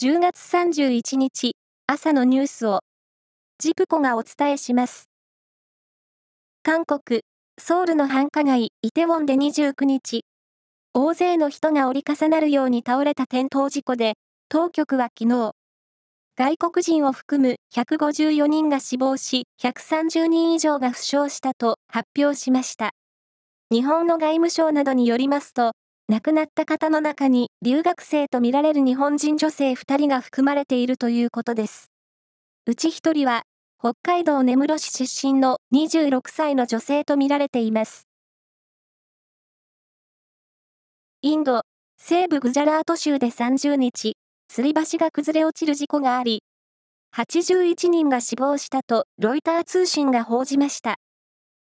10月31日朝のニュースをジプコがお伝えします。韓国、ソウルの繁華街イテウォンで29日、大勢の人が折り重なるように倒れた転倒事故で、当局は昨日、外国人を含む154人が死亡し、130人以上が負傷したと発表しました。日本の外務省などによりますと、亡くなった方の中に留学生とみられる日本人女性2人が含まれているということです。うち1人は、北海道根室市出身の26歳の女性とみられています。インド、西部グジャラート州で30日、吊り橋が崩れ落ちる事故があり、81人が死亡したとロイター通信が報じました。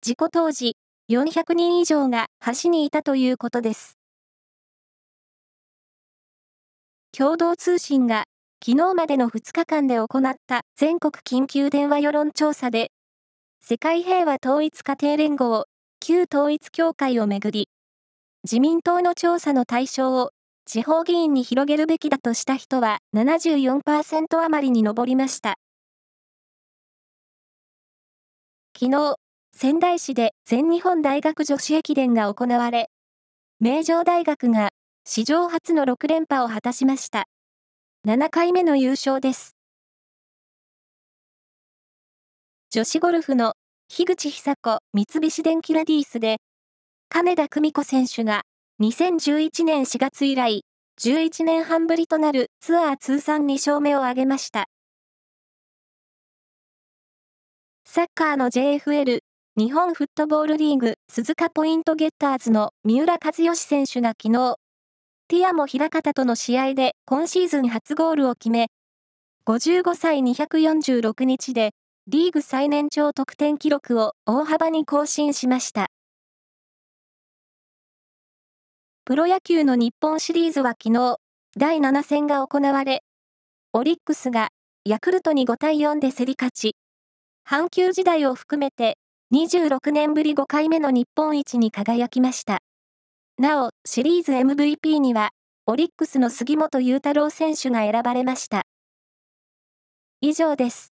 事故当時、400人以上が橋にいたということです。共同通信が昨日までの2日間で行った全国緊急電話世論調査で、世界平和統一家庭連合、旧統一協会をめぐり、自民党の調査の対象を地方議員に広げるべきだとした人は74%余りに上りました。昨日、仙台市で全日本大学女子駅伝が行われ、名城大学が史上初の6連覇を果たしました。7回目の優勝です。女子ゴルフの樋口久子三菱電機ラディースで、金田久美子選手が2011年4月以来、11年半ぶりとなるツアー通算2勝目を挙げました。サッカーの JFL 日本フットボールリーグ鈴鹿ポイントゲッターズの三浦知良選手が昨日、ティアモ平方との試合で今シーズン初ゴールを決め、55歳246日でリーグ最年長得点記録を大幅に更新しました。プロ野球の日本シリーズは昨日、第7戦が行われ、オリックスがヤクルトに5対4で競り勝ち、阪急時代を含めて26年ぶり5回目の日本一に輝きました。なお、シリーズ MVP には、オリックスの杉本裕太郎選手が選ばれました。以上です。